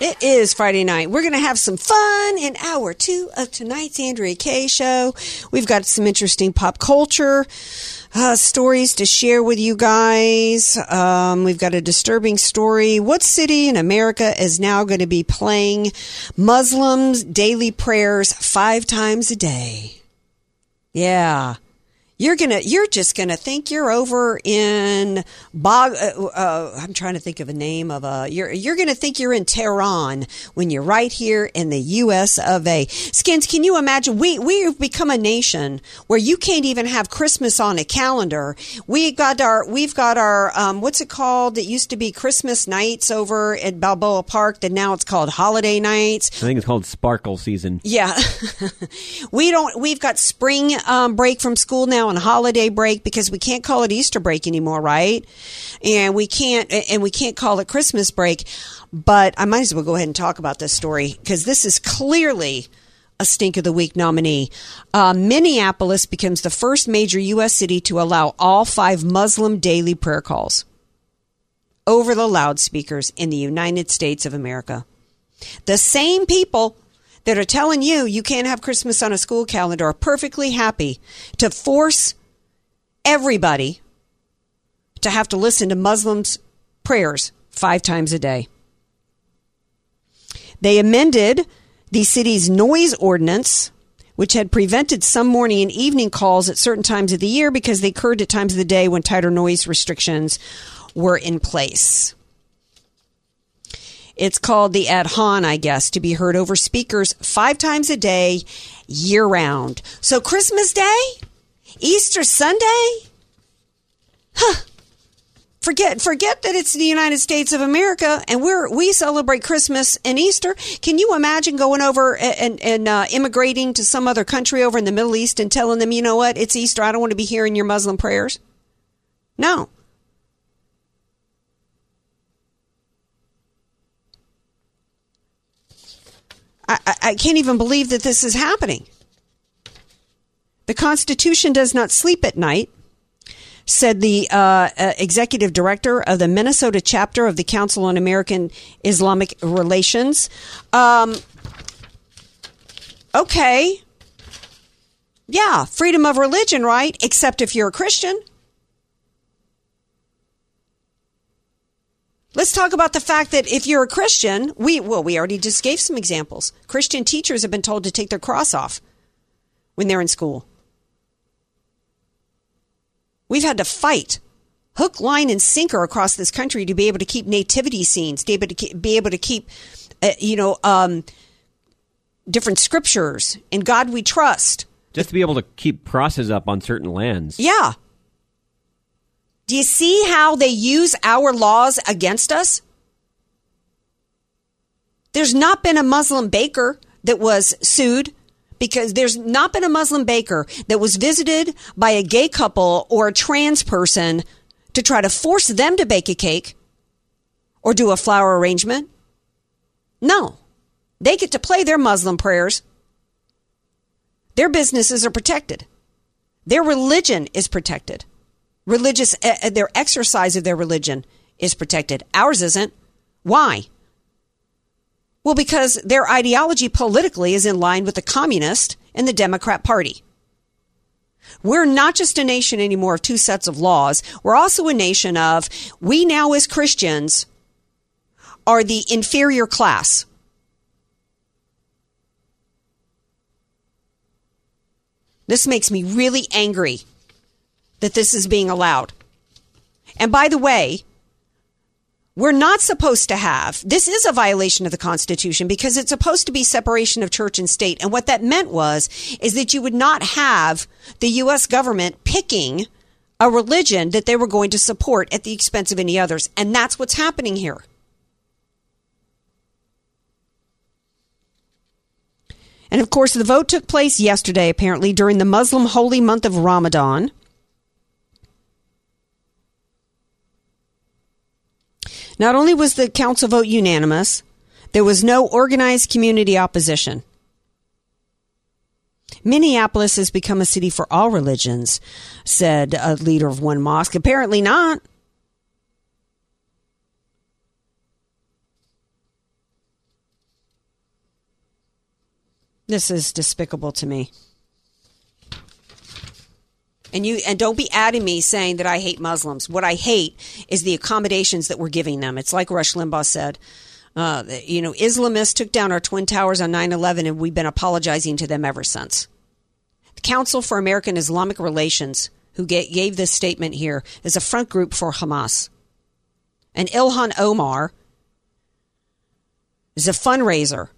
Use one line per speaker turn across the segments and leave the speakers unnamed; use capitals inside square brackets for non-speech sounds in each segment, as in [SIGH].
It is Friday night. We're going to have some fun in hour two of tonight's Andrea Kaye show. We've got some interesting pop culture uh, stories to share with you guys. Um, we've got a disturbing story. What city in America is now going to be playing Muslims' daily prayers five times a day? Yeah. You're gonna, you're just gonna think you're over in Bog. Uh, uh, I'm trying to think of a name of a. You're you're gonna think you're in Tehran when you're right here in the U.S. of A. Skins, can you imagine? We we've become a nation where you can't even have Christmas on a calendar. We got our, we've got our, um, what's it called? It used to be Christmas nights over at Balboa Park. That now it's called holiday nights.
I think it's called Sparkle Season.
Yeah. [LAUGHS] we don't, we've got spring um, break from school now and holiday break because we can't call it Easter break anymore, right? And we can't, and we can't call it Christmas break. But I might as well go ahead and talk about this story because this is clearly a stink of the week nominee. Uh, Minneapolis becomes the first major U.S. city to allow all five Muslim daily prayer calls over the loudspeakers in the United States of America. The same people that are telling you you can't have Christmas on a school calendar are perfectly happy to force everybody to have to listen to Muslims' prayers five times a day. They amended the city's noise ordinance, which had prevented some morning and evening calls at certain times of the year because they occurred at times of the day when tighter noise restrictions were in place. It's called the Adhan, I guess, to be heard over speakers five times a day, year round. So Christmas Day, Easter Sunday, huh? Forget forget that it's the United States of America and we're we celebrate Christmas and Easter. Can you imagine going over and and uh, immigrating to some other country over in the Middle East and telling them, you know what, it's Easter. I don't want to be hearing your Muslim prayers. No. I, I, can't even believe that this is happening. The Constitution does not sleep at night, said the uh, uh, executive director of the Minnesota chapter of the Council on American Islamic Relations. Um, okay. Yeah, freedom of religion, right? Except if you're a Christian. Let's talk about the fact that if you're a Christian, we well, we already just gave some examples. Christian teachers have been told to take their cross off when they're in school. We've had to fight hook, line, and sinker across this country to be able to keep nativity scenes, to be able to keep, be able to keep uh, you know, um, different scriptures. In God we trust.
Just to be able to keep crosses up on certain lands.
Yeah. Do you see how they use our laws against us? There's not been a Muslim baker that was sued because there's not been a Muslim baker that was visited by a gay couple or a trans person to try to force them to bake a cake or do a flower arrangement. No. They get to play their Muslim prayers. Their businesses are protected. Their religion is protected religious uh, their exercise of their religion is protected. Ours isn't. Why? Well, because their ideology politically is in line with the communist and the Democrat Party. We're not just a nation anymore of two sets of laws. We're also a nation of, we now as Christians are the inferior class. This makes me really angry that this is being allowed. And by the way, we're not supposed to have this is a violation of the constitution because it's supposed to be separation of church and state. And what that meant was is that you would not have the US government picking a religion that they were going to support at the expense of any others. And that's what's happening here. And of course the vote took place yesterday apparently during the Muslim holy month of Ramadan Not only was the council vote unanimous, there was no organized community opposition. Minneapolis has become a city for all religions, said a leader of one mosque. Apparently not. This is despicable to me. And you and don't be adding me saying that I hate Muslims. What I hate is the accommodations that we're giving them. It's like Rush Limbaugh said. Uh, you know, Islamists took down our twin towers on 9/11 and we've been apologizing to them ever since. The Council for American Islamic Relations, who gave this statement here, is a front group for Hamas. And Ilhan Omar is a fundraiser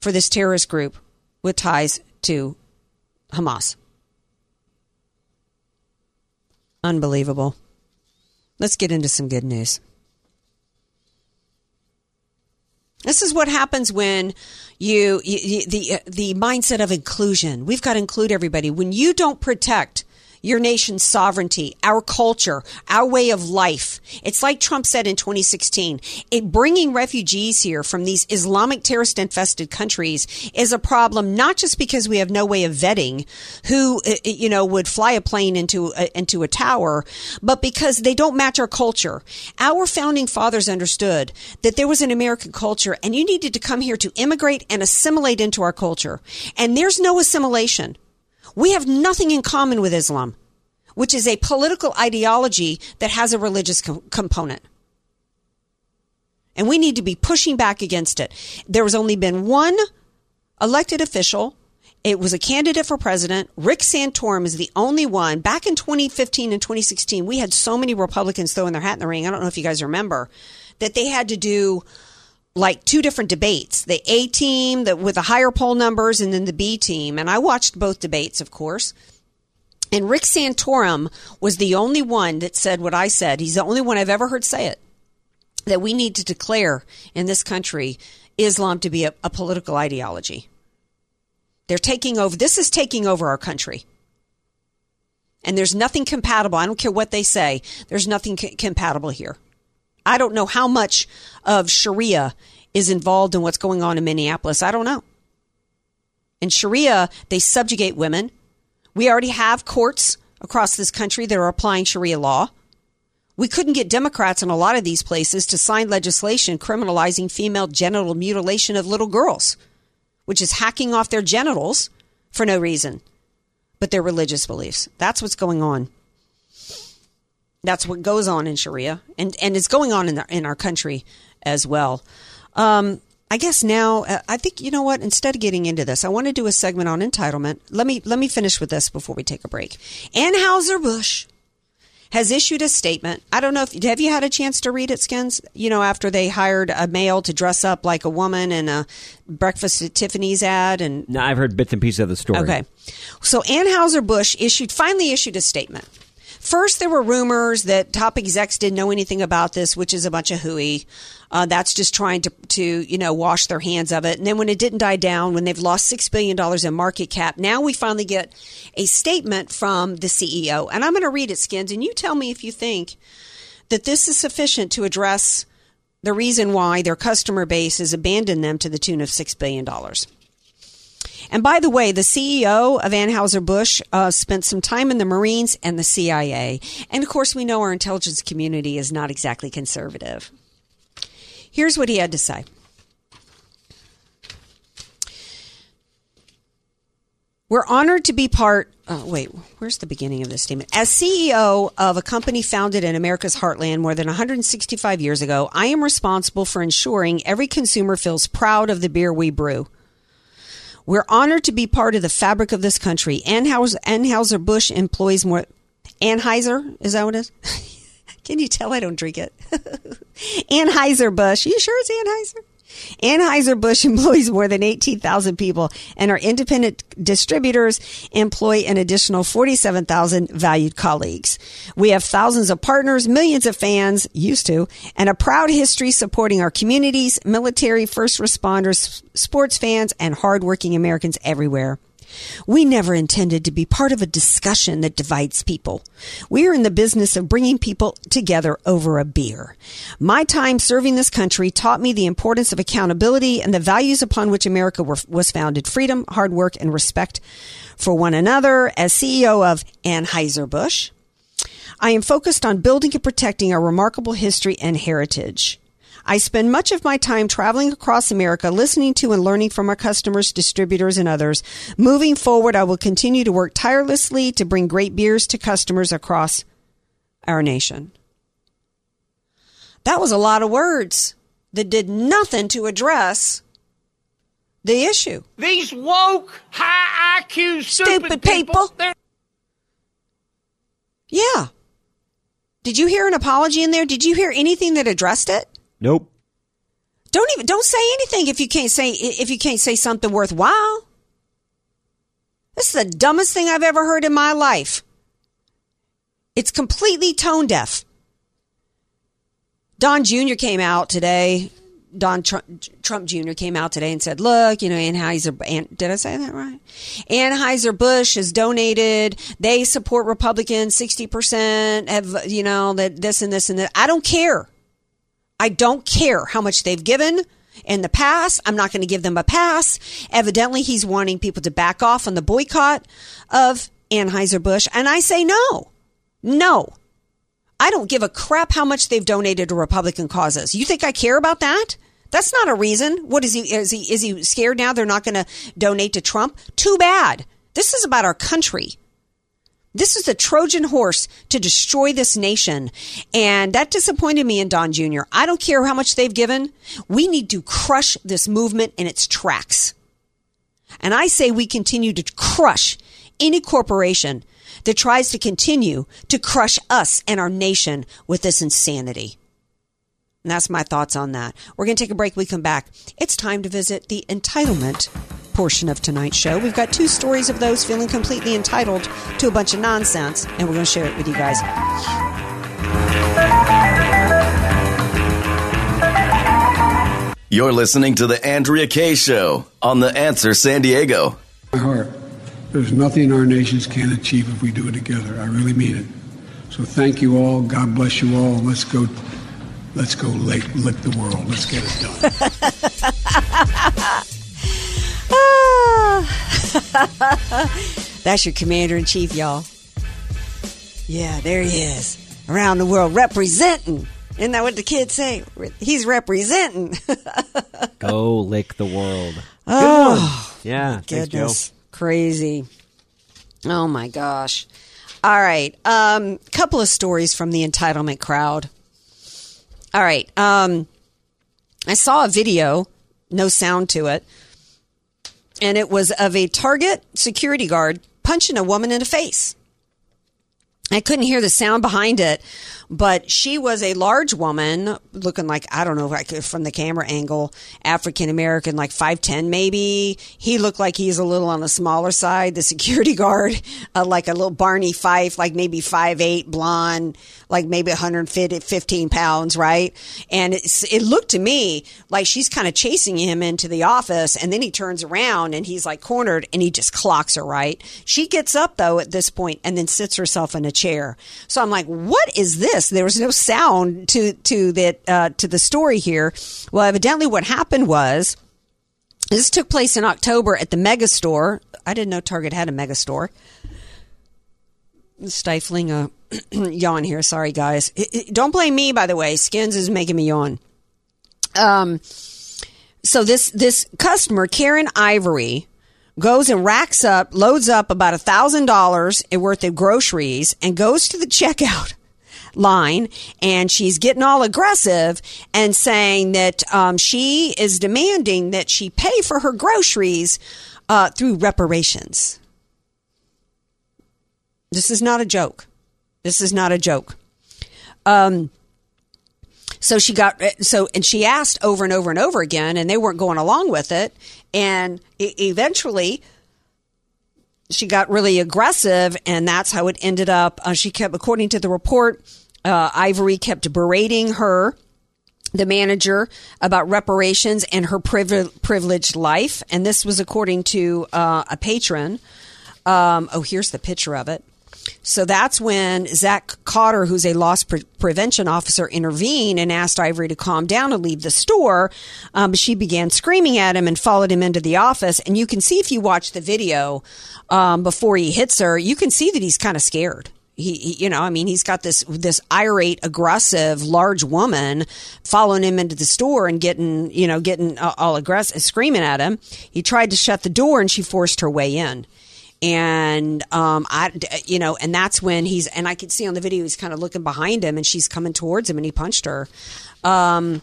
for this terrorist group with ties to Hamas. Unbelievable. Let's get into some good news. This is what happens when you, you, the uh, the mindset of inclusion. We've got to include everybody. When you don't protect your nation's sovereignty, our culture, our way of life. It's like Trump said in 2016. It bringing refugees here from these Islamic terrorist infested countries is a problem, not just because we have no way of vetting who, uh, uh, you know, would fly a plane into a, into a tower, but because they don't match our culture. Our founding fathers understood that there was an American culture and you needed to come here to immigrate and assimilate into our culture. And there's no assimilation. We have nothing in common with Islam, which is a political ideology that has a religious co- component. And we need to be pushing back against it. There has only been one elected official. It was a candidate for president. Rick Santorum is the only one. Back in 2015 and 2016, we had so many Republicans throwing their hat in the ring. I don't know if you guys remember that they had to do like two different debates the A team with the higher poll numbers and then the B team. And I watched both debates, of course. And Rick Santorum was the only one that said what I said. He's the only one I've ever heard say it that we need to declare in this country Islam to be a, a political ideology. They're taking over, this is taking over our country. And there's nothing compatible. I don't care what they say, there's nothing c- compatible here. I don't know how much of Sharia is involved in what's going on in Minneapolis. I don't know. In Sharia, they subjugate women. We already have courts across this country that are applying Sharia law. We couldn't get Democrats in a lot of these places to sign legislation criminalizing female genital mutilation of little girls, which is hacking off their genitals for no reason but their religious beliefs. That's what's going on. That's what goes on in Sharia, and and it's going on in the, in our country as well. Um, I guess now uh, I think you know what. Instead of getting into this, I want to do a segment on entitlement. Let me let me finish with this before we take a break. Anheuser Busch has issued a statement. I don't know if have you had a chance to read it, Skins? You know, after they hired a male to dress up like a woman in a breakfast at Tiffany's ad, and
no, I've heard bits and pieces of the story.
Okay, so Anheuser Busch issued finally issued a statement. First, there were rumors that top execs didn't know anything about this, which is a bunch of hooey. Uh, that's just trying to, to, you know, wash their hands of it. And then when it didn't die down, when they've lost $6 billion in market cap, now we finally get a statement from the CEO. And I'm going to read it, Skins, and you tell me if you think that this is sufficient to address the reason why their customer base has abandoned them to the tune of $6 billion. And by the way, the CEO of Anheuser-Busch uh, spent some time in the Marines and the CIA. And of course, we know our intelligence community is not exactly conservative. Here's what he had to say. We're honored to be part. Oh, wait, where's the beginning of this statement? As CEO of a company founded in America's heartland more than 165 years ago, I am responsible for ensuring every consumer feels proud of the beer we brew. We're honored to be part of the fabric of this country. Anheuser, Anheuser-Busch employs more. Anheuser, is that what it is? [LAUGHS] Can you tell I don't drink it? [LAUGHS] Anheuser-Busch. You sure it's Anheuser? Anheuser-Busch employs more than 18,000 people and our independent distributors employ an additional 47,000 valued colleagues. We have thousands of partners, millions of fans, used to, and a proud history supporting our communities, military, first responders, sports fans, and hardworking Americans everywhere. We never intended to be part of a discussion that divides people. We are in the business of bringing people together over a beer. My time serving this country taught me the importance of accountability and the values upon which America were, was founded freedom, hard work, and respect for one another. As CEO of Anheuser-Busch, I am focused on building and protecting our remarkable history and heritage. I spend much of my time traveling across America, listening to and learning from our customers, distributors, and others. Moving forward, I will continue to work tirelessly to bring great beers to customers across our nation. That was a lot of words that did nothing to address the issue.
These woke, high IQ, stupid,
Stupid people.
they're-
Yeah. Did you hear an apology in there? Did you hear anything that addressed it?
Nope.
Don't even don't say anything if you can't say if you can't say something worthwhile. This is the dumbest thing I've ever heard in my life. It's completely tone deaf. Don Jr. came out today. Don Trump, Trump Jr. came out today and said, "Look, you know, Anheuser. An, did I say that right? Anheuser Busch has donated. They support Republicans. Sixty percent have, you know, that this and this and that. I don't care. I don't care how much they've given in the past. I'm not going to give them a pass. Evidently, he's wanting people to back off on the boycott of Anheuser-Busch. And I say no. No. I don't give a crap how much they've donated to Republican causes. You think I care about that? That's not a reason. What is he? Is he? Is he scared now? They're not going to donate to Trump. Too bad. This is about our country. This is the Trojan horse to destroy this nation. And that disappointed me in Don Jr. I don't care how much they've given. We need to crush this movement in its tracks. And I say we continue to crush any corporation that tries to continue to crush us and our nation with this insanity. And that's my thoughts on that. We're going to take a break. We come back. It's time to visit the entitlement portion of tonight's show. We've got two stories of those feeling completely entitled to a bunch of nonsense, and we're going to share it with you guys.
You're listening to The Andrea Kaye Show on The Answer San Diego.
my heart. There's nothing our nations can't achieve if we do it together. I really mean it. So thank you all. God bless you all. Let's go. Let's go lick, lick the world. Let's get it done. [LAUGHS]
Ah. [LAUGHS] That's your commander in chief, y'all. Yeah, there he is. Around the world representing. Isn't that what the kids say? He's representing. [LAUGHS]
Go lick the world.
oh,
Yeah. Thanks, Joe.
goodness. Crazy. Oh my gosh. All right. Um, couple of stories from the entitlement crowd. All right. Um, I saw a video, no sound to it, and it was of a Target security guard punching a woman in the face. I couldn't hear the sound behind it, but she was a large woman, looking like I don't know, like from the camera angle, African American, like five ten maybe. He looked like he's a little on the smaller side. The security [LAUGHS] guard, uh, like a little Barney Fife, like maybe five eight, blonde, like maybe 115 pounds, right? And it looked to me like she's kind of chasing him into the office, and then he turns around and he's like cornered, and he just clocks her right. She gets up though at this point and then sits herself in a chair. So I'm like, what is this? There was no sound to to that uh, to the story here. Well, evidently, what happened was this took place in October at the Mega Store. I didn't know Target had a Mega Store. Stifling a [CLEARS THROAT] yawn here. Sorry, guys. Don't blame me, by the way. Skins is making me yawn. Um, so this this customer, Karen Ivory, goes and racks up, loads up about a thousand dollars worth of groceries, and goes to the checkout [LAUGHS] line, and she's getting all aggressive and saying that um, she is demanding that she pay for her groceries uh, through reparations. This is not a joke. This is not a joke. Um, so she got so and she asked over and over and over again, and they weren't going along with it. And eventually, she got really aggressive, and that's how it ended up. Uh, she kept, according to the report, uh, Ivory kept berating her, the manager, about reparations and her privi- privileged life. And this was according to uh, a patron. Um, oh, here's the picture of it. So that's when Zach Cotter, who's a loss pre- prevention officer, intervened and asked Ivory to calm down and leave the store. Um, she began screaming at him and followed him into the office. And you can see if you watch the video um, before he hits her, you can see that he's kind of scared. He, he, you know, I mean, he's got this this irate, aggressive, large woman following him into the store and getting, you know, getting all aggressive, screaming at him. He tried to shut the door, and she forced her way in and um, I, you know, and that's when he's, and I could see on the video he's kind of looking behind him, and she's coming towards him, and he punched her. Um,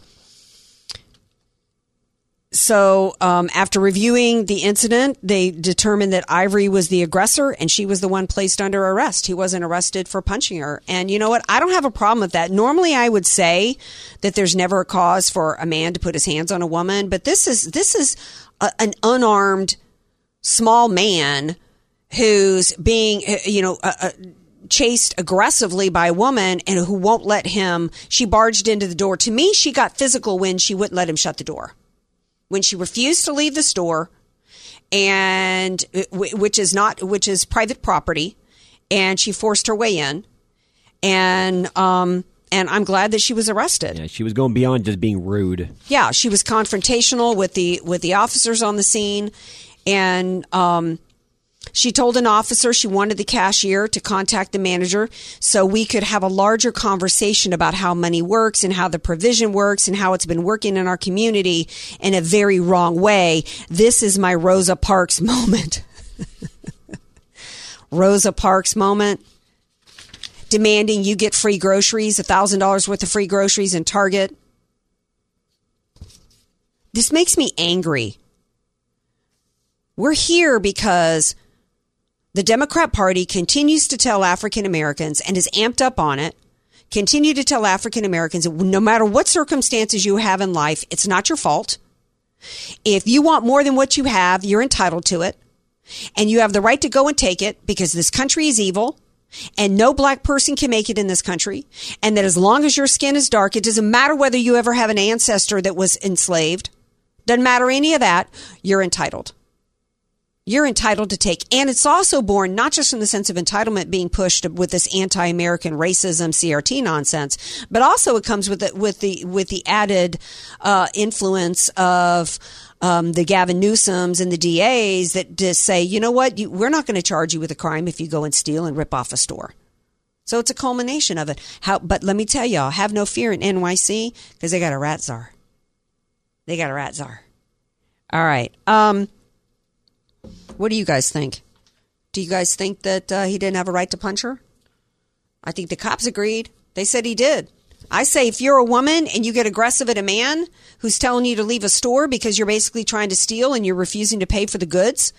so um, after reviewing the incident, they determined that Ivory was the aggressor, and she was the one placed under arrest. He wasn't arrested for punching her, and you know what? I don't have a problem with that. Normally, I would say that there's never a cause for a man to put his hands on a woman, but this is this is a, an unarmed small man who's being, you know, uh, uh, chased aggressively by a woman and who won't let him. She barged into the door. To me, she got physical when she wouldn't let him shut the door. When she refused to leave the store, and which is not which is private property, and she forced her way in, and um, and I'm glad that she was arrested.
Yeah, she was going beyond just being rude.
Yeah, she was confrontational with the with the officers on the scene, and um, she told an officer she wanted the cashier to contact the manager so we could have a larger conversation about how money works and how the provision works and how it's been working in our community in a very wrong way. This is my Rosa Parks [LAUGHS] moment. Rosa Parks moment. Demanding you get free groceries, $1,000 worth of free groceries in Target. This makes me angry. We're here because the Democrat Party continues to tell African Americans and is amped up on it, continue to tell African Americans that no matter what circumstances you have in life, it's not your fault. If you want more than what you have, you're entitled to it. And you have the right to go and take it because this country is evil and no black person can make it in this country. And that as long as your skin is dark, it doesn't matter whether you ever have an ancestor that was enslaved. Doesn't matter any of that. You're entitled you're entitled to take. And it's also born not just in the sense of entitlement being pushed with this anti-American racism CRT nonsense, but also it comes with the, with the, with the added, uh, influence of, um, the Gavin Newsoms and the DAs that just say, you know what, you, we're not going to charge you with a crime if you go and steal and rip off a store. So it's a culmination of it. How, but let me tell y'all, have no fear in NYC because they got a rat czar. They got a rat czar. All right. Um, what do you guys think? Do you guys think that uh, he didn't have a right to punch her? I think the cops agreed. They said he did. I say if you're a woman and you get aggressive at a man who's telling you to leave a store because you're basically trying to steal and you're refusing to pay for the goods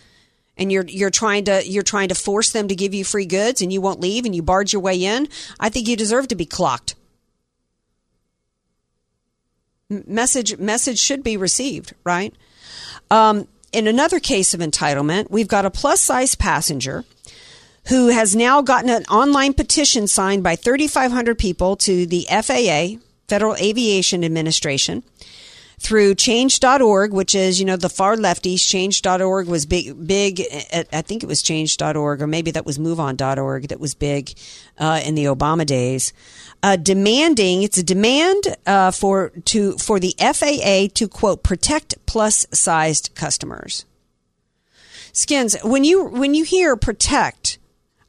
and you're you're trying to you're trying to force them to give you free goods and you won't leave and you barge your way in, I think you deserve to be clocked. Message message should be received, right? Um, in another case of entitlement, we've got a plus size passenger who has now gotten an online petition signed by 3,500 people to the FAA, Federal Aviation Administration, through change.org, which is, you know, the far lefties. Change.org was big, big. I think it was change.org, or maybe that was moveon.org that was big uh, in the Obama days. Uh, demanding it's a demand uh, for to for the FAA to quote protect plus sized customers. Skins, when you when you hear protect,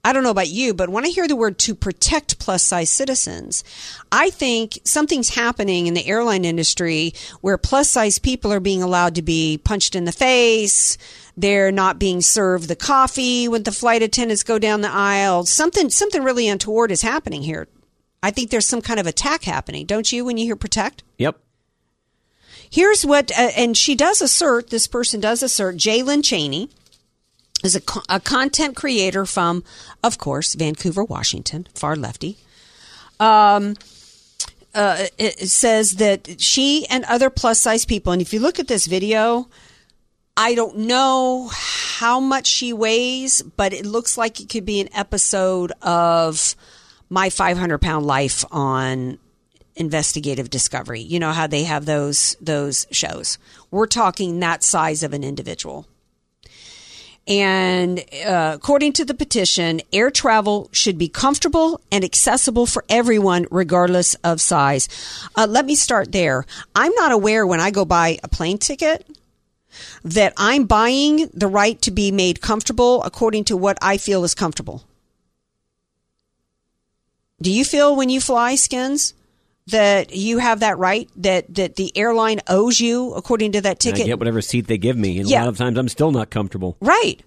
I don't know about you, but when I hear the word to protect plus size citizens, I think something's happening in the airline industry where plus size people are being allowed to be punched in the face. They're not being served the coffee when the flight attendants go down the aisle. Something, something really untoward is happening here. I think there's some kind of attack happening, don't you, when you hear protect?
Yep.
Here's what, uh, and she does assert, this person does assert, Jaelynn Chaney, is a, co- a content creator from, of course, Vancouver, Washington, far lefty. Um, uh, it says that she and other plus size people, and if you look at this video, I don't know how much she weighs, but it looks like it could be an episode of My 500 Pound Life on investigative discovery. You know how they have those those shows. We're talking that size of an individual. And uh, according to the petition, air travel should be comfortable and accessible for everyone, regardless of size. Uh, let me start there. I'm not aware when I go buy a plane ticket that I'm buying the right to be made comfortable according to what I feel is comfortable. Do you feel when you fly, Skins, that you have that right that that the airline owes you according to that ticket?
I get whatever seat they give me, and
Yeah.
a lot of times I'm still not comfortable.
Right.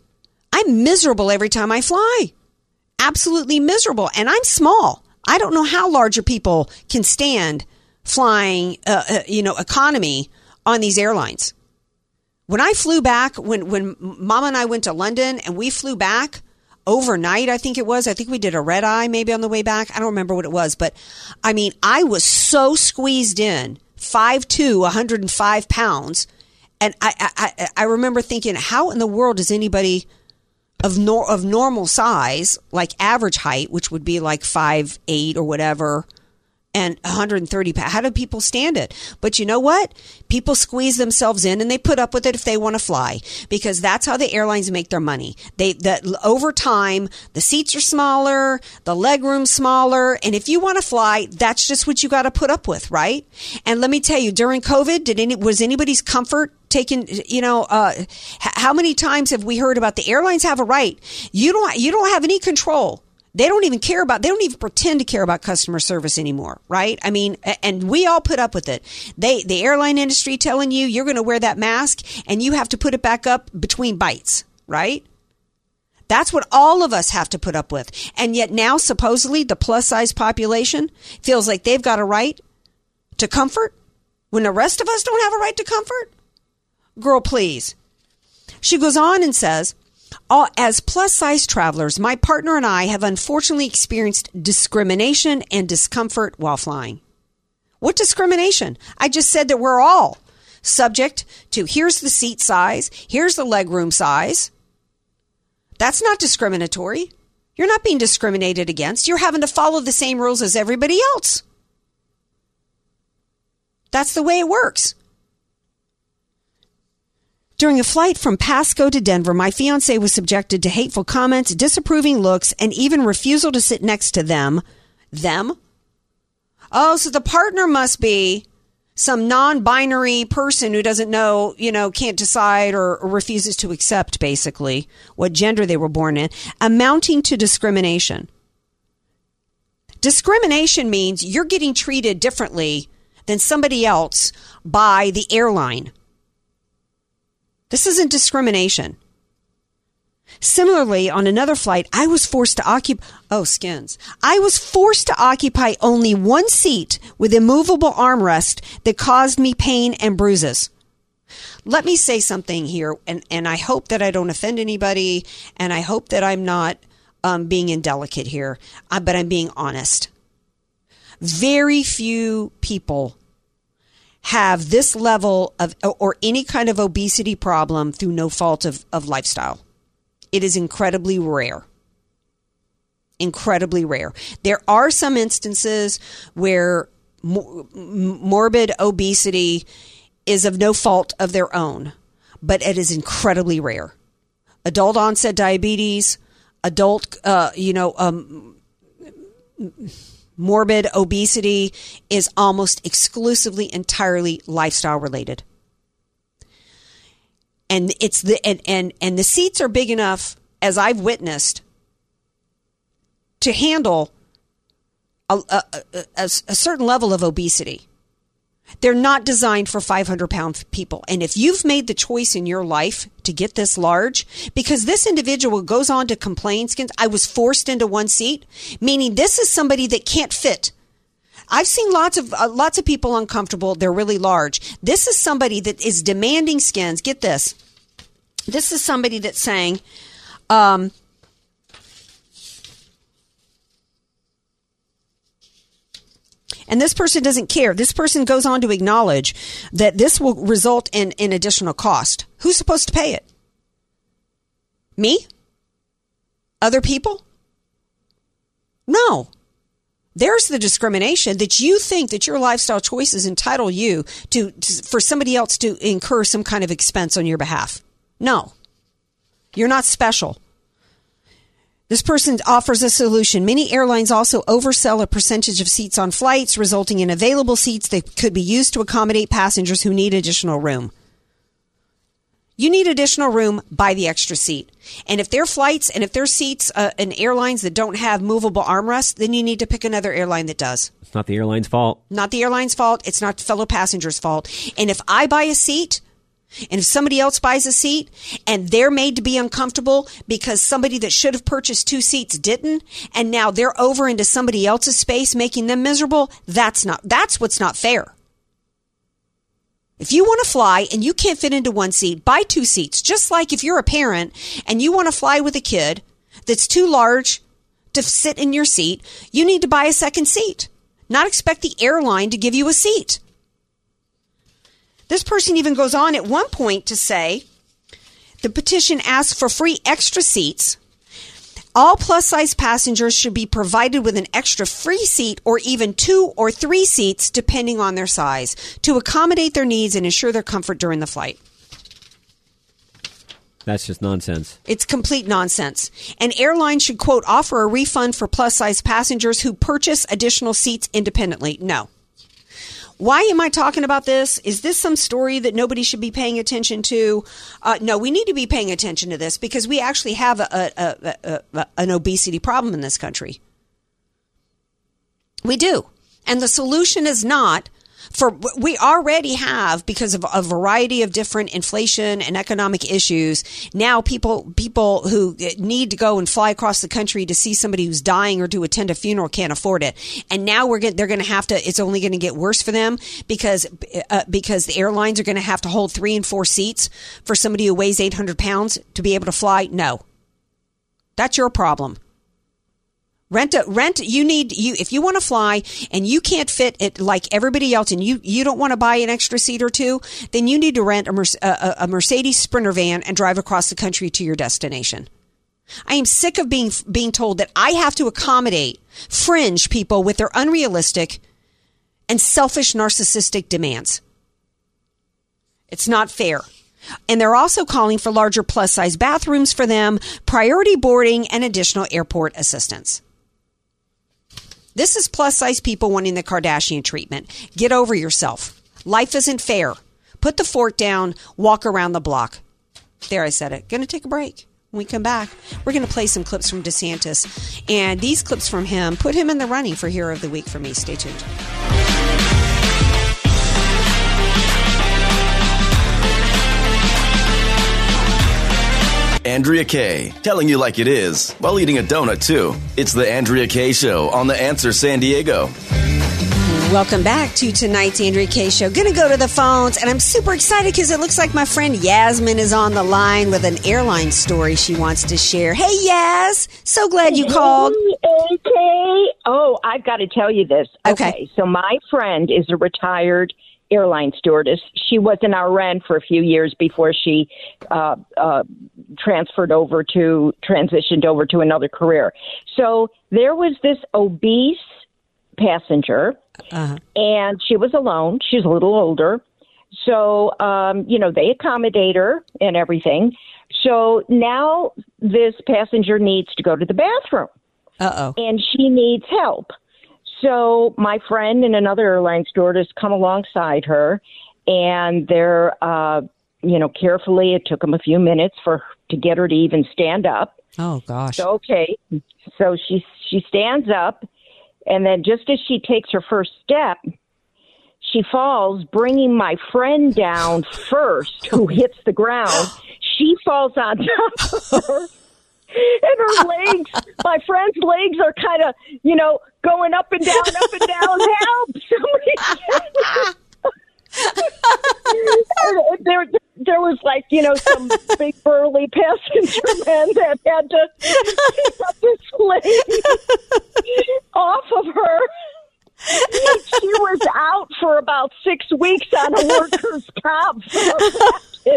I'm miserable every time I fly. Absolutely miserable. And I'm small. I don't know how larger people can stand flying, uh, uh, you know, economy on these airlines. When I flew back, when, when mama and I went to London and we flew back overnight, I think it was, I think we did a red eye maybe on the way back. I don't remember what it was, but I mean, I was so squeezed in, 5'2", 105 pounds. And I, I, I- I remember thinking, how in the world does anybody of nor- of normal size, like average height, which would be like five eight or whatever, and 130 pounds. How do people stand it? But you know what? People squeeze themselves in and they put up with it if they want to fly because that's how the airlines make their money. They that over time the seats are smaller, the leg room's smaller, and if you want to fly, that's just what you got to put up with, right? And let me tell you, during COVID, did any was anybody's comfort taken you know uh how many times have we heard about the airlines have a right you don't you don't have any control they don't even care about they don't even pretend to care about customer service anymore right? I mean and we all put up with it. They the airline industry telling you you're going to wear that mask and you have to put it back up between bites right? That's what all of us have to put up with. And yet now supposedly the plus size population feels like they've got a right to comfort when the rest of us don't have a right to comfort? Girl please. She goes on and says, "All- As plus size travelers, my partner and I have unfortunately experienced discrimination and discomfort while flying. What discrimination? I just said that we're all subject to here's the seat size, here's the legroom size. That's not discriminatory. You're not being discriminated against. You're having to follow the same rules as everybody else. That's the way it works. During a flight from Pasco to Denver, my fiance was subjected to hateful comments, disapproving looks, and even refusal to sit next to them. Them? Oh, so the partner must be some non-binary person who doesn't know, you know, can't decide or, or refuses to accept basically what gender they were born in, amounting to discrimination. Discrimination means you're getting treated differently than somebody else by the airline. This isn't discrimination. Similarly, on another flight, I was forced to occupy, oh, skins. I was forced to occupy only one seat with immovable armrest that caused me pain and bruises. Let me say something here, and, and I hope that I don't offend anybody, and I hope that I'm not um, being indelicate here, uh, but I'm being honest. Very few people have this level of or any kind of obesity problem through no fault of, of lifestyle. It is incredibly rare. Incredibly rare. There are some instances where mo- morbid obesity is of no fault of their own, but it is incredibly rare. Adult onset diabetes, adult, uh, you know, um, morbid obesity is almost exclusively entirely lifestyle related. And it's the and and, and the seats are big enough as i've witnessed to handle a, a, a, a a certain level of obesity they're not designed for 500 pound people. And if you've made the choice in your life to get this large, because this individual goes on to complain, skins, I was forced into one seat, meaning this is somebody that can't fit. I've seen lots of uh, lots of people uncomfortable. They're really large. This is somebody that is demanding skins. Get this. This is somebody that's saying, Um, and this person doesn't care. This person goes on to acknowledge that this will result in, in additional cost. Who's supposed to pay it? Me? Other people? No. There's the discrimination that you think that your lifestyle choices entitle you to, to for somebody else to incur some kind of expense on your behalf. No. You're not special. This person offers a solution. Many airlines also oversell a percentage of seats on flights, resulting in available seats that could be used to accommodate passengers who need additional room. You need additional room, buy the extra seat. And if there are flights and if there are seats uh, in airlines that don't have movable armrests, then you need to pick another airline that does.
It's not the airline's fault.
Not the airline's fault. It's not fellow passengers' fault. And if I buy a seat, and if somebody else buys a seat and they're made to be uncomfortable because somebody that should have purchased two seats didn't, and now they're over into somebody else's space making them miserable, that's not, that's what's not fair. If you want to fly and you can't fit into one seat, buy two seats. Just like if you're a parent and you want to fly with a kid that's too large to sit in your seat, you need to buy a second seat. Not expect the airline to give you a seat. This person even goes on at one point to say the petition asks for free extra seats. All plus size passengers should be provided with an extra free seat or even two or three seats, depending on their size, to accommodate their needs and ensure their comfort during the flight.
That's just nonsense.
It's complete nonsense. An airline should, quote, offer a refund for plus size passengers who purchase additional seats independently. No. Why am I talking about this? Is this some story that nobody should be paying attention to? Uh, no, we need to be paying attention to this because we actually have a, a, a, an obesity problem in this country. We do. And the solution is not for we already have because of a variety of different inflation and economic issues now people people who need to go and fly across the country to see somebody who's dying or to attend a funeral can't afford it. And now we're going they're going to have to it's only going to get worse for them because uh, because the airlines are going to have to hold 3 and 4 seats for somebody who weighs 800 pounds to be able to fly. No. That's your problem Rent a rent. You need you if you want to fly and you can't fit it like everybody else, and you you don't want to buy an extra seat or two, then you need to rent a, a, a Mercedes Sprinter van and drive across the country to your destination. I am sick of being being told that I have to accommodate fringe people with their unrealistic and selfish narcissistic demands. It's not fair. And they're also calling for larger plus size bathrooms for them, priority boarding, and additional airport assistance. This is plus size people wanting the Kardashian treatment. Get over yourself. Life isn't fair. Put the fork down, walk around the block. There, I said it. Going to take a break. When we come back, we're going to play some clips from DeSantis. And these clips from him put him in the running for Hero of the Week for me. Stay tuned.
Andrea Kaye, telling you like it is while eating a donut too. It's the Andrea Kaye Show on The Answer San Diego.
Welcome back to tonight's Andrea Kaye Show. Gonna go to the phones, and I'm super excited because it looks like my friend Yasmin is on the line with an airline story she wants to share. Hey, Yas, so glad you called.
Okay. Oh, I've got to tell you this.
Okay.
okay. So my friend is a retired airline stewardess. She was an RN for a few years before she uh, uh, transferred over to transitioned over to another career. So there was this obese passenger,
uh-huh.
and she was alone. She's a little older. So, um, you know, they accommodate her and everything. So now this passenger needs to go to the bathroom.
Uh oh.
And she needs help. So my friend and another airline stewardess come alongside her, and they're, uh, you know, carefully. It took them a few minutes for to get her to even stand up.
Oh gosh.
So, okay, so she she stands up, and then just as she takes her first step, she falls, bringing my friend down [LAUGHS] first, who hits the ground. She falls on [LAUGHS] top of her and her legs, my friend's legs are kind of, you know, going up and down, up and down. Help! Somebody! [LAUGHS] they're there was like you know some big burly passenger men that had to pick up this lady off of her. she was out for about six weeks on a workers' comp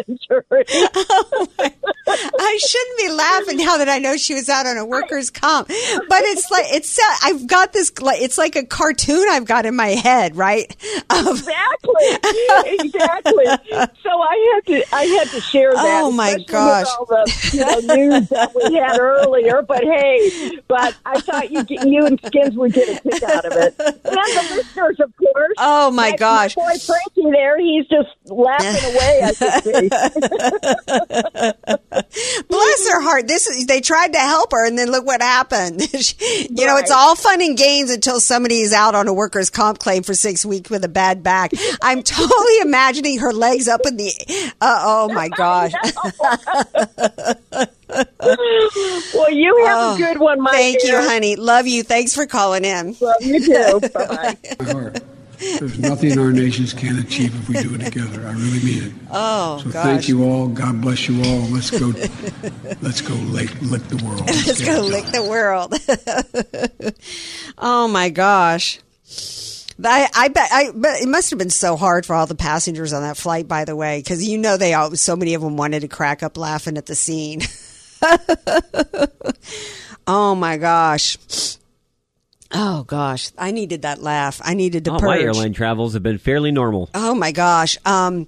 injury. [LAUGHS]
Oh I shouldn't be laughing now that I know she was out on a workers' comp, but it's like it's. I've got this. It's like a cartoon I've got in my head, right? Of-
exactly, exactly. [LAUGHS] So I had to, I had to share that.
Oh, my gosh.
all the you know, news that we had earlier. But hey, but I thought you, you and Skins would get a kick out of it, and the listeners, of course.
Oh, my gosh.
boy Frankie there, he's just laughing away. [LAUGHS] I. [LAUGHS]
Bless her heart. This is, they tried to help her, and then look what happened. She- [LAUGHS] you know, it's all fun and games until somebody is out on a workers' comp claim for six weeks with a bad back. I'm [LAUGHS] totally imagining her legs up in the. Uh, oh my gosh!
well, you have a good one, my
Oh, Thank
dear.
you, honey. Love you. Thanks for calling in.
Love you too. Bye bye.
My heart. There's nothing our nations can't achieve if we do it together. I really mean it.
Oh
So
gosh.
thank you all. God bless you all. Let's go. let's go lick, lick the world. [LAUGHS]
Let's
get
go lick the world. [LAUGHS] oh my gosh. I, I bet I but it must have been so hard for all the passengers on that flight, by the way, because you know they all so many of them wanted to crack up laughing at the scene. [LAUGHS] oh my gosh. Oh gosh, I needed that laugh. I needed to
All my airline travels have been fairly normal.
Oh my gosh. Um,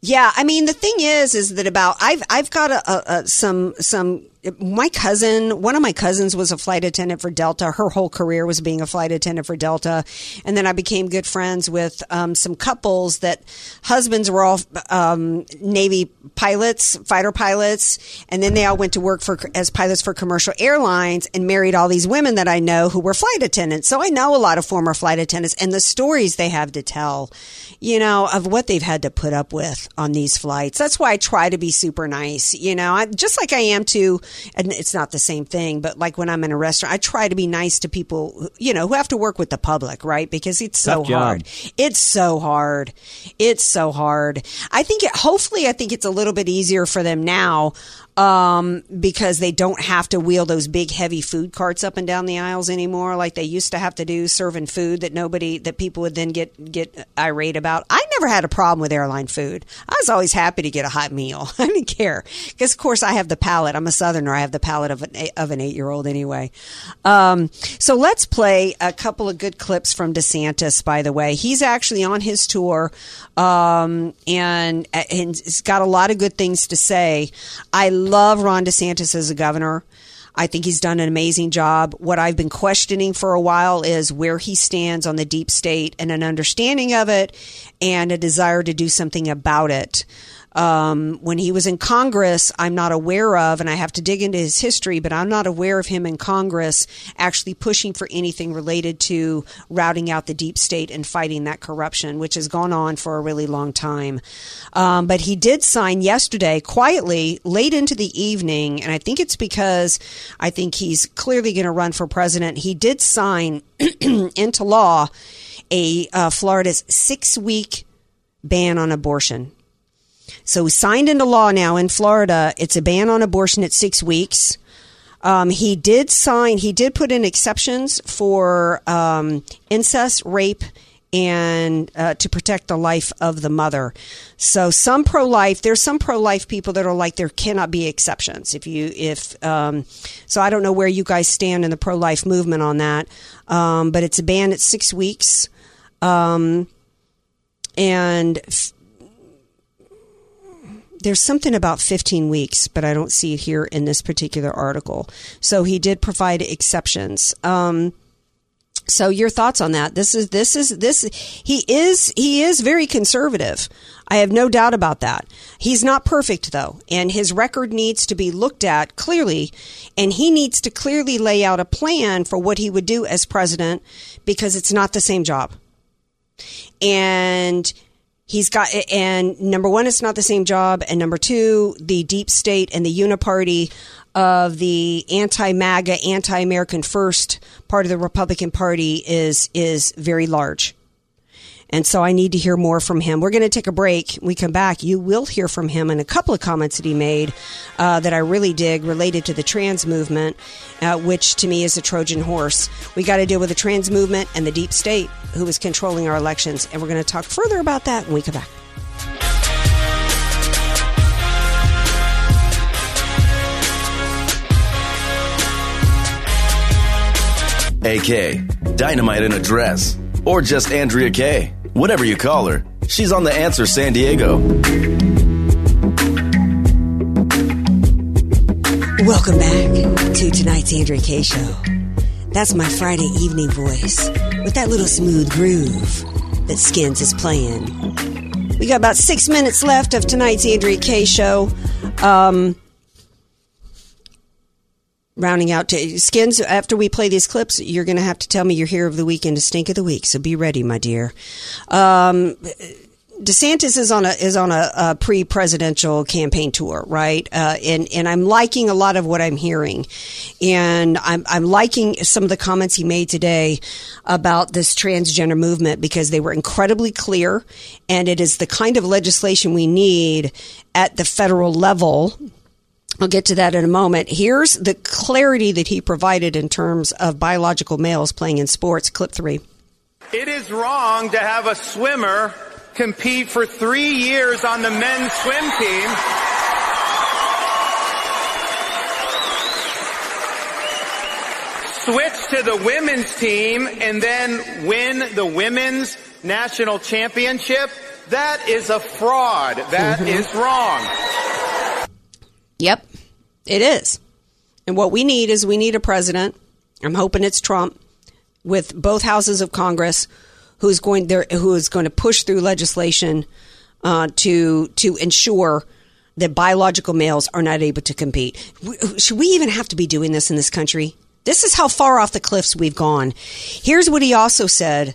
yeah, I mean the thing is, is that about I've I've got a, a, a some some my cousin, one of my cousins was a flight attendant for Delta. Her whole career was being a flight attendant for Delta, and then I became good friends with um, some couples that husbands were all um, Navy pilots, fighter pilots, and then they all went to work for as pilots for commercial airlines and married all these women that I know who were flight attendants. So I know a lot of former flight attendants and the stories they have to tell, you know, of what they've had to put up with on these flights. That's why I try to be super nice, you know, I, just like I am to, and it's not the same thing, but like when I'm in a restaurant, I try to be nice to people, you know, who have to work with the public, right? Because it's so hard. It's so hard. It's so hard. I think it, hopefully, I think it's a little bit easier for them now um, because they don't have to wheel those big, heavy food carts up and down the aisles anymore, like they used to have to do, serving food that nobody, that people would then get get irate about. I never had a problem with airline food. I was always happy to get a hot meal. [LAUGHS] I didn't care because, of course, I have the palate. I'm a Southerner. I have the palate of an of an eight year old anyway. Um, so let's play a couple of good clips from DeSantis. By the way, he's actually on his tour, um, and and he's got a lot of good things to say. I love Ron DeSantis as a governor. I think he's done an amazing job. What I've been questioning for a while is where he stands on the deep state and an understanding of it and a desire to do something about it. Um, when he was in Congress, I'm not aware of, and I have to dig into his history, but I'm not aware of him in Congress actually pushing for anything related to routing out the deep state and fighting that corruption, which has gone on for a really long time. Um, but he did sign yesterday, quietly, late into the evening, and I think it's because I think he's clearly going to run for president. He did sign [CLEARS THROAT] into law a uh, Florida's six week ban on abortion. So signed into law now in Florida. It's a ban on abortion at six weeks. Um, he did sign. He did put in exceptions for um, incest, rape, and uh, to protect the life of the mother. So some pro life. There's some pro life people that are like there cannot be exceptions. If you if um, so, I don't know where you guys stand in the pro life movement on that. Um, but it's a ban at six weeks. Um, and f- there's something about 15 weeks, but I don't see it here in this particular article. So he did provide exceptions. Um, so your thoughts on that? This is this is this he is he is very conservative. I have no doubt about that. He's not perfect though, and his record needs to be looked at clearly, and he needs to clearly lay out a plan for what he would do as president because it's not the same job. And he's got and number one it's not the same job. And number two the deep state and the uniparty of the anti-maga anti-american first part of the republican party is is very large And so I need to hear more from him. We're going to take a break. We come back. You will hear from him and a couple of comments that he made uh, that I really dig related to the trans movement, uh, which to me is a Trojan horse. We got to deal with the trans movement and the deep state who is controlling our elections. And we're going to talk further about that when we come back.
AK, Dynamite in a Dress, or just Andrea Kaye. Whatever you call her, she's on The Answer San Diego.
Welcome back to tonight's Andrea Kaye Show. That's my Friday evening voice with that little smooth groove that Skins is playing. We got about six minutes left of tonight's Andrea Kaye Show. Um, rounding out. To skins after we play these clips you're going to have to tell me your hero of the week and a stink of the week so be ready my dear. Um, DeSantis is on a is on a, a pre-presidential campaign tour, right? Uh, and and I'm liking a lot of what I'm hearing, and I'm I'm liking some of the comments he made today about this transgender movement because they were incredibly clear, and it is the kind of legislation we need at the federal level I'll get to that in a moment. Here's the clarity that he provided in terms of biological males playing in sports. Clip three.
It is wrong to have a swimmer compete for three years on the men's swim team. Switch to the women's team and then win the women's national championship. That is a fraud. That
Mhm.
is wrong.
Yep, it is. And what we need is we need a president. I'm hoping it's Trump with both houses of Congress who's going there who is going to push through legislation uh, to to ensure that biological males are not able to compete. Should we even have to be doing this in this country? This is how far off the cliffs we've gone. Here's what he also said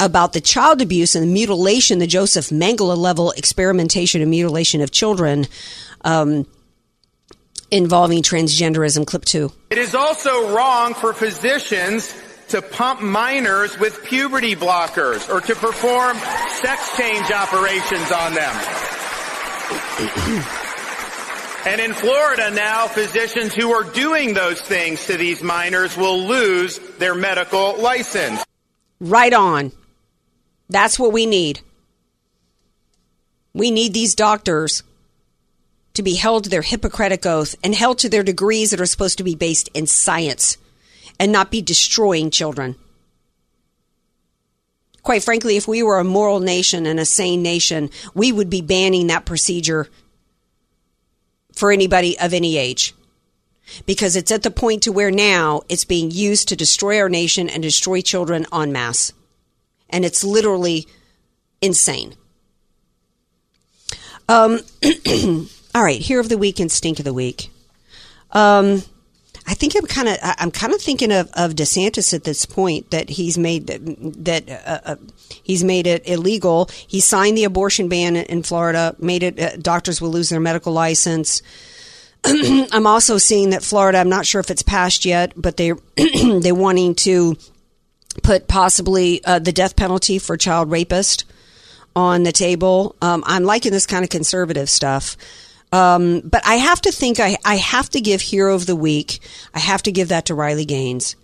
about the child abuse and the mutilation, the Joseph Mengele level experimentation and mutilation of children um, involving transgenderism. Clip two.
It is also wrong for physicians to pump minors with puberty blockers or to perform sex change operations on them. [CLEARS THROAT] and in Florida now, physicians who are doing those things to these minors will lose their medical license.
Right on. That's what we need. We need these doctors to be held to their Hippocratic oath and held to their degrees that are supposed to be based in science and not be destroying children. Quite frankly, if we were a moral nation and a sane nation, we would be banning that procedure for anybody of any age. Because it's at the point to where now it's being used to destroy our nation and destroy children en masse. And it's literally insane. Um, [CLEARS THROAT] all right, here of the week and stink of the week. Um, I think I'm kind of I'm kind of thinking of, of DeSantis at this point that he's made that uh, uh, he's made it illegal. He signed the abortion ban in Florida, made it uh, doctors will lose their medical license. [CLEARS THROAT] I'm also seeing that Florida. I'm not sure if it's passed yet, but they [CLEARS THROAT] they're wanting to put possibly uh, the death penalty for child rapist on the table. Um, I'm liking this kind of conservative stuff. Um, but I have to think I, I have to give Hero of the Week. I have to give that to Riley Gaines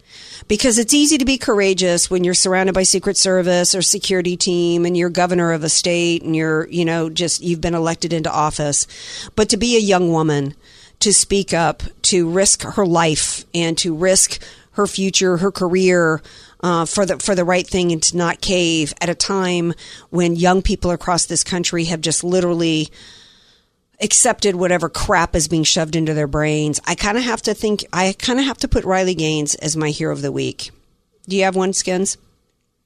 because it's easy to be courageous when you're surrounded by Secret Service or security team and you're governor of a state and you're, you know, just you've been elected into office. But to be a young woman, to speak up, to risk her life and to risk her future, her career, uh, for the for the right thing and to not cave at a time when young people across this country have just literally accepted whatever crap is being shoved into their brains. I kind of have to think. I kind of have to put Riley Gaines as my hero of the week. Do you have one, Skins?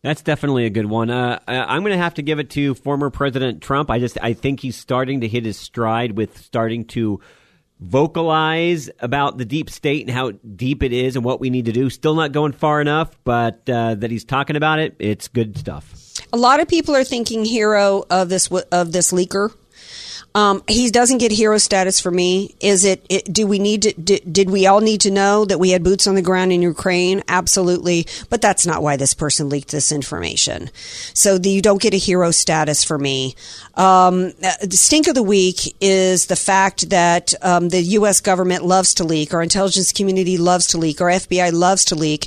That's definitely a good one. Uh, I'm going to have to give it to former President Trump. I just I think he's starting to hit his stride with starting to vocalize about the deep state and how deep it is and what we need to do. Still not going far enough, but uh, that he's talking about it, it's good stuff.
A lot of people are thinking hero of this of this leaker. Um, he doesn't get hero status for me. Is it, it do we need to, did, we all need to know that we had boots on the ground in Ukraine? Absolutely. But that's not why this person leaked this information. So the, you don't get a hero status for me. Um, the stink of the week is the fact that um, the U.S. government loves to leak, our intelligence community loves to leak, our FBI loves to leak.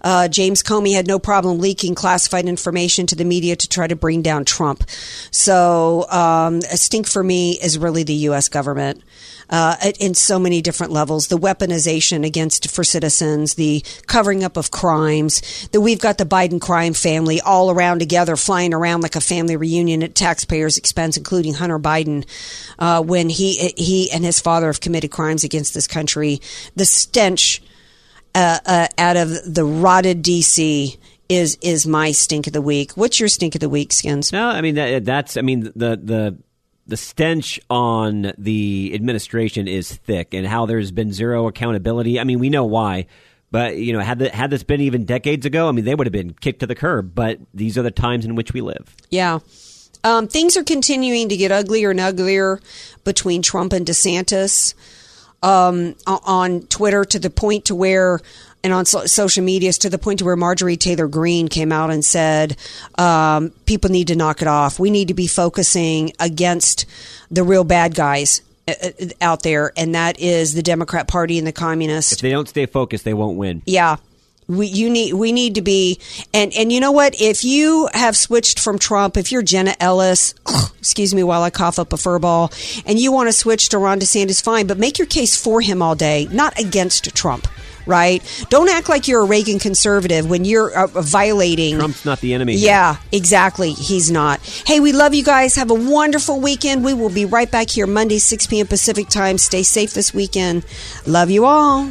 Uh, James Comey had no problem leaking classified information to the media to try to bring down Trump. So um, a stink for me is really the U.S. government. Uh, in so many different levels, the weaponization against for citizens, the covering up of crimes, that we've got the Biden crime family all around together, flying around like a family reunion at taxpayers' expense, including Hunter Biden, uh, when he he and his father have committed crimes against this country. The stench uh, uh, out of the rotted DC is is my stink of the week. What's your stink of the week, Skins?
No, I mean that, that's I mean the the the stench on the administration is thick, and how there's been zero accountability. I mean, we know why. But you know, had the, had this been even decades ago, I mean, they would have been kicked to the curb. But these are the times in which we live.
Yeah, um, things are continuing to get uglier and uglier between Trump and DeSantis um, on Twitter to the point to where and on so- social medias to the point to where Marjorie Taylor Greene came out and said, um, people need to knock it off. We need to be focusing against the real bad guys uh, uh, out there, and that is the Democrat Party and the communists.
If they don't stay focused, they won't win.
Yeah. We, you need we need to be and and you know what if you have switched from Trump if you're Jenna Ellis [CLEARS THROAT] excuse me while I cough up a fur ball and you want to switch to Ron DeSantis fine but make your case for him all day not against Trump right? Don't act like you're a Reagan conservative when you're uh, violating.
Trump's not the enemy.
Yeah, exactly. He's not. Hey, we love you guys. Have a wonderful weekend. We will be right back here Monday, 6 p.m. Pacific time. Stay safe this weekend. Love you all.